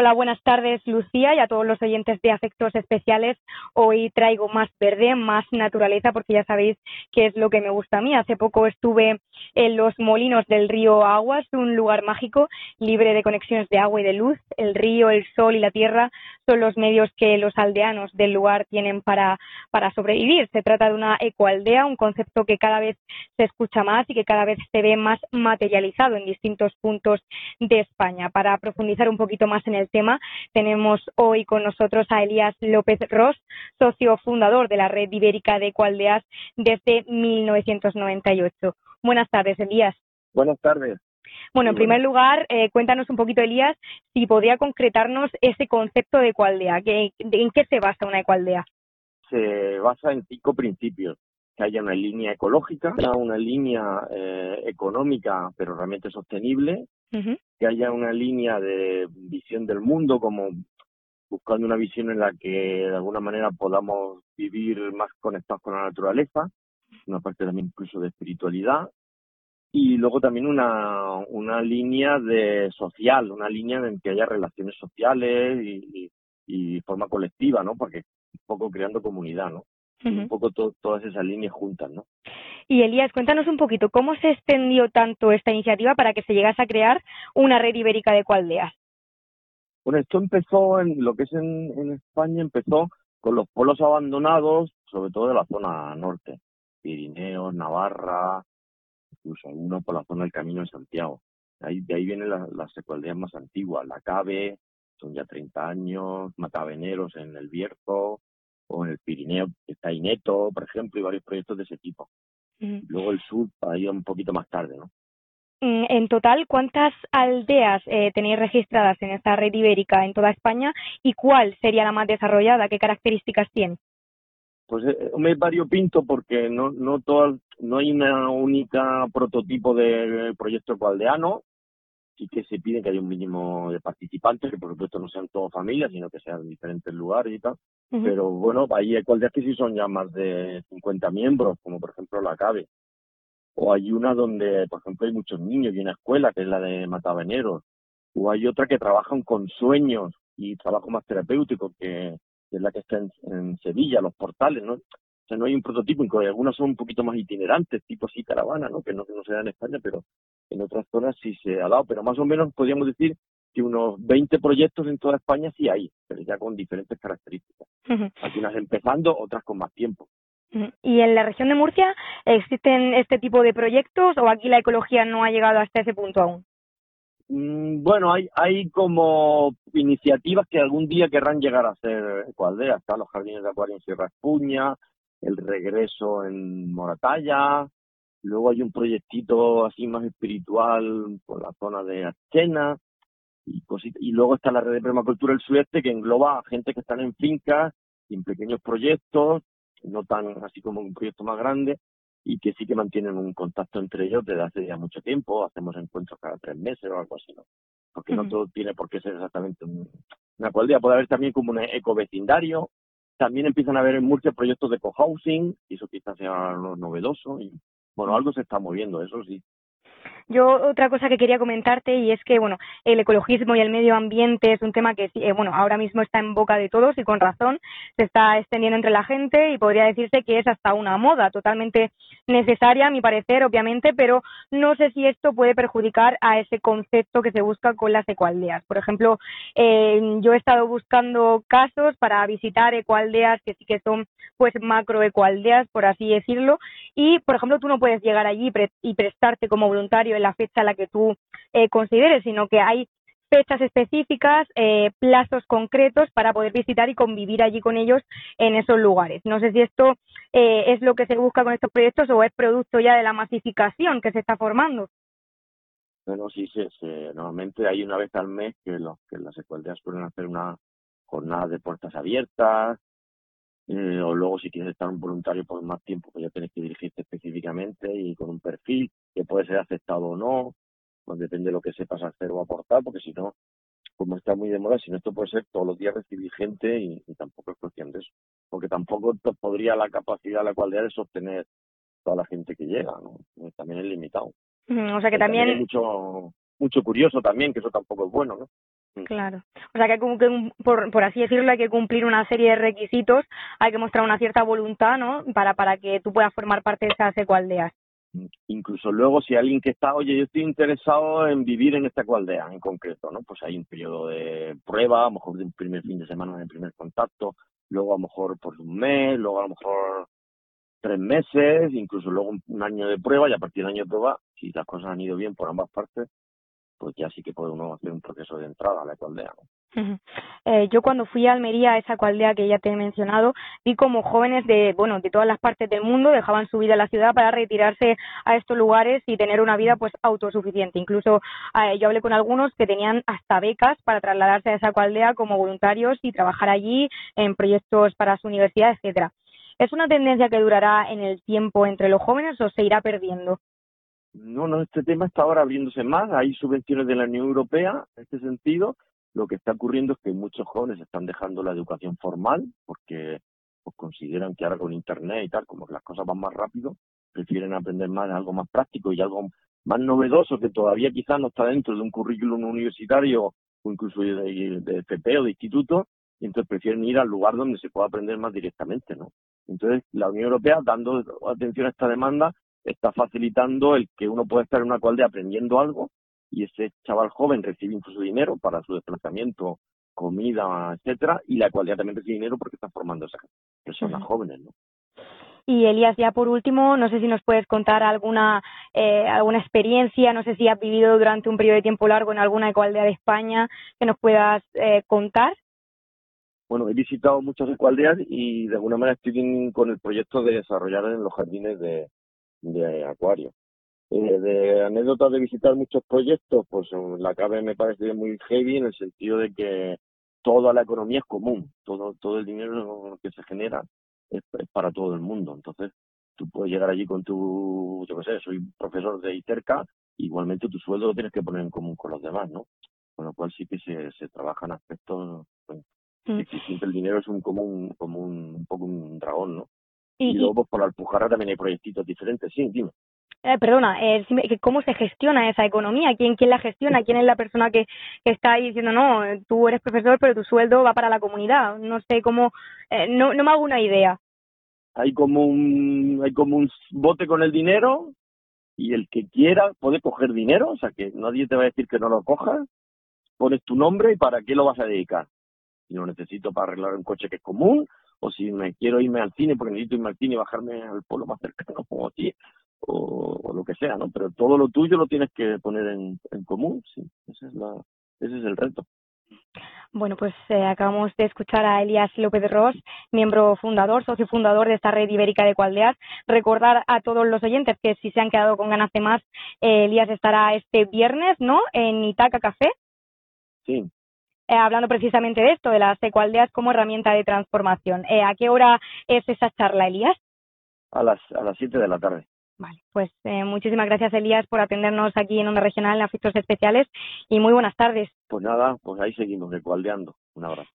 Hola, buenas tardes, Lucía, y a todos los oyentes de Afectos Especiales. Hoy traigo más verde, más naturaleza, porque ya sabéis que es lo que me gusta a mí. Hace poco estuve en los molinos del río Aguas, un lugar mágico, libre de conexiones de agua y de luz. El río, el sol y la tierra son los medios que los aldeanos del lugar tienen para, para sobrevivir. Se trata de una ecoaldea, un concepto que cada vez se escucha más y que cada vez se ve más materializado en distintos puntos de España. Para profundizar un poquito más en el tema, tenemos hoy con nosotros a Elías López Ross, socio fundador de la Red Ibérica de Ecoaldeas desde 1998. Buenas tardes, Elías. Buenas tardes. Bueno, en primer lugar, eh, cuéntanos un poquito, Elías, si podría concretarnos ese concepto de ecoaldea. ¿En qué se basa una ecoaldea? Se basa en cinco principios. Que haya una línea ecológica, una línea eh, económica, pero realmente sostenible, que haya una línea de visión del mundo, como buscando una visión en la que de alguna manera podamos vivir más conectados con la naturaleza, una parte también incluso de espiritualidad, y luego también una, una línea de social, una línea en que haya relaciones sociales y, y, forma colectiva, ¿no? Porque un poco creando comunidad, ¿no? Un poco todas esas líneas juntas, ¿no? Y Elías, cuéntanos un poquito, ¿cómo se extendió tanto esta iniciativa para que se llegase a crear una red ibérica de cualdeas? Bueno, esto empezó en lo que es en, en España, empezó con los pueblos abandonados, sobre todo de la zona norte, Pirineos, Navarra, incluso algunos por la zona del Camino de Santiago. Ahí, de ahí vienen las, las más antiguas, la Cabe, son ya 30 años, Mataveneros en el Bierzo, o en el Pirineo, está Ineto, por ejemplo, y varios proyectos de ese tipo. Luego el sur, ahí un poquito más tarde, ¿no? Mm, en total, ¿cuántas aldeas eh, tenéis registradas en esta red ibérica en toda España y cuál sería la más desarrollada? ¿Qué características tiene? Pues eh, me variopinto porque no no todo, no hay una única prototipo de proyecto ecoaldeano sí que se pide que haya un mínimo de participantes, que por supuesto no sean todos familias, sino que sean diferentes lugares y tal. Pero bueno, hay ecualdeas que sí son ya más de 50 miembros, como por ejemplo la CABE. O hay una donde, por ejemplo, hay muchos niños y una escuela, que es la de Mataveneros. O hay otra que trabajan con sueños y trabajo más terapéutico, que, es la que está en, Sevilla, los portales, ¿no? O sea, no hay un prototipo, y algunas son un poquito más itinerantes, tipo así caravana, ¿no? Que no, que no se da en España, pero en otras zonas sí se ha dado, pero más o menos podríamos decir que unos 20 proyectos en toda España sí hay, pero ya con diferentes características. Algunas empezando, otras con más tiempo. ¿Y en la región de Murcia existen este tipo de proyectos o aquí la ecología no ha llegado hasta ese punto aún? Mm, bueno, hay, hay como iniciativas que algún día querrán llegar a ser ecoaldeas. Están los jardines de acuario en Sierra Espuña, el regreso en Moratalla, Luego hay un proyectito así más espiritual por la zona de Achena. Y Y luego está la red de permacultura del sudeste que engloba a gente que están en fincas en pequeños proyectos, no tan así como un proyecto más grande y que sí que mantienen un contacto entre ellos desde hace ya mucho tiempo. Hacemos encuentros cada tres meses o algo así, ¿no? Porque no todo tiene por qué ser exactamente una cualdea. Puede haber también como un ecovecindario. También empiezan a haber en Murcia proyectos de cohousing, y eso quizás sea lo novedoso. Y bueno, algo se está moviendo, eso sí. Yo otra cosa que quería comentarte y es que bueno el ecologismo y el medio ambiente es un tema que eh, bueno ahora mismo está en boca de todos y con razón se está extendiendo entre la gente y podría decirse que es hasta una moda totalmente necesaria a mi parecer obviamente pero no sé si esto puede perjudicar a ese concepto que se busca con las ecoaldeas. Por ejemplo eh, yo he estado buscando casos para visitar ecoaldeas que sí que son pues macro ecoaldeas por así decirlo y por ejemplo tú no puedes llegar allí y prestarte como voluntario la fecha a la que tú eh, consideres, sino que hay fechas específicas, eh, plazos concretos para poder visitar y convivir allí con ellos en esos lugares. No sé si esto eh, es lo que se busca con estos proyectos o es producto ya de la masificación que se está formando. Bueno, sí, sí, normalmente hay una vez al mes que, los, que las escuelas suelen hacer una jornada de puertas abiertas, eh, o luego si quieres estar un voluntario por más tiempo, pues ya tienes que dirigirte específicamente y con un perfil que puede ser aceptado o no, pues depende de lo que sepas hacer o aportar, porque si no, como está muy de moda, si no esto puede ser todos los días recibir gente y, tampoco es cuestión de eso, porque tampoco podría la capacidad la cual de sostener toda la gente que llega, ¿no? Pues también es limitado. o sea que también... mucho, mucho curioso también, que eso tampoco es bueno, ¿no? Mm. Claro. O sea que, que por, por así decirlo, hay que cumplir una serie de requisitos, hay que mostrar una cierta voluntad, ¿no? Para, para que tú puedas formar parte de esas ecualdeas. Incluso luego, si alguien que está, oye, yo estoy interesado en vivir en esta ecualdea en concreto, ¿no? Pues hay un periodo de prueba, a lo mejor de un primer fin de semana de primer contacto, luego a lo mejor por un mes, luego a lo mejor tres meses, incluso luego un año de prueba y a partir del año de prueba, si las cosas han ido bien por ambas partes, pues ya sí que uno hacer un proceso de entrada a la ecualdea. Eh, yo cuando fui a Almería, a esa ecualdea que ya te he mencionado, vi como jóvenes de, bueno, de todas las partes del mundo dejaban su vida en la ciudad para retirarse a estos lugares y tener una vida pues autosuficiente. Incluso eh, yo hablé con algunos que tenían hasta becas para trasladarse a esa ecualdea como voluntarios y trabajar allí en proyectos para su universidad, etcétera. ¿Es una tendencia que durará en el tiempo entre los jóvenes o se irá perdiendo? No, no, este tema está ahora abriéndose más. Hay subvenciones de la Unión Europea en este sentido. Lo que está ocurriendo es que muchos jóvenes están dejando la educación formal porque pues, consideran que ahora con Internet y tal, como que las cosas van más rápido, prefieren aprender más algo más práctico y algo más novedoso que todavía quizás no está dentro de un currículum universitario o incluso de, de FP o de instituto, y entonces prefieren ir al lugar donde se pueda aprender más directamente, ¿no? Entonces, la Unión Europea, dando atención a esta demanda, está facilitando el que uno pueda estar en una cualdea aprendiendo algo y ese chaval joven recibe incluso dinero para su desplazamiento, comida, etcétera, y la cualdea también recibe dinero porque está formando a esas personas jóvenes, ¿no? Y Elías, ya por último, no sé si nos puedes contar alguna eh, alguna experiencia, no sé si has vivido durante un periodo de tiempo largo en alguna ecualdea de España que nos puedas eh, contar bueno, he visitado muchas ecualdeas y de alguna manera estoy con el proyecto de desarrollar en los jardines de, de acuario. Eh, de anécdotas de visitar muchos proyectos, pues la CABE me parece muy heavy en el sentido de que toda la economía es común, todo, todo el dinero que se genera es, para todo el mundo. Entonces, tú puedes llegar allí con tu, yo qué sé, soy profesor de ITERCA, igualmente tu sueldo lo tienes que poner en común con los demás, ¿no? Con lo cual sí que se, se trabajan aspectos pues, Mm. siempre el dinero es un como un, como un, poco un dragón, ¿no? Y, luego pues, por la Alpujarra también hay proyectitos diferentes, sí, dime. Eh, perdona, eh, ¿cómo se gestiona esa economía? ¿Quién, quién la gestiona? ¿Quién es la persona que, que está ahí diciendo, no, tú eres profesor, pero tu sueldo va para la comunidad? No sé cómo, eh, no, no me hago una idea. Hay como un, hay como un bote con el dinero y el que quiera puede coger dinero, o sea que nadie te va a decir que no lo cojas, pones tu nombre y para qué lo vas a dedicar si lo necesito para arreglar un coche que es común, o si me quiero irme al cine porque necesito irme al cine y bajarme al pueblo más cercano como ti, o, lo que sea, ¿no? Pero todo lo tuyo lo tienes que poner en, en común, sí, ese es, la, ese es el reto. Bueno, pues eh, acabamos de escuchar a Elías López Ross, miembro fundador, socio fundador de esta red ibérica de Cualdeas. Recordar a todos los oyentes que si se han quedado con ganas de más, eh, Elías estará este viernes, ¿no? En Itaca Café. Sí, eh, hablando precisamente de esto, de las ecualdeas como herramienta de transformación. Eh, ¿A qué hora es esa charla, Elías? A las a las 7 de la tarde. Vale, pues eh, muchísimas gracias, Elías, por atendernos aquí en Onda Regional en Afectos Especiales y muy buenas tardes. Pues nada, pues ahí seguimos ecualdeando. Un abrazo.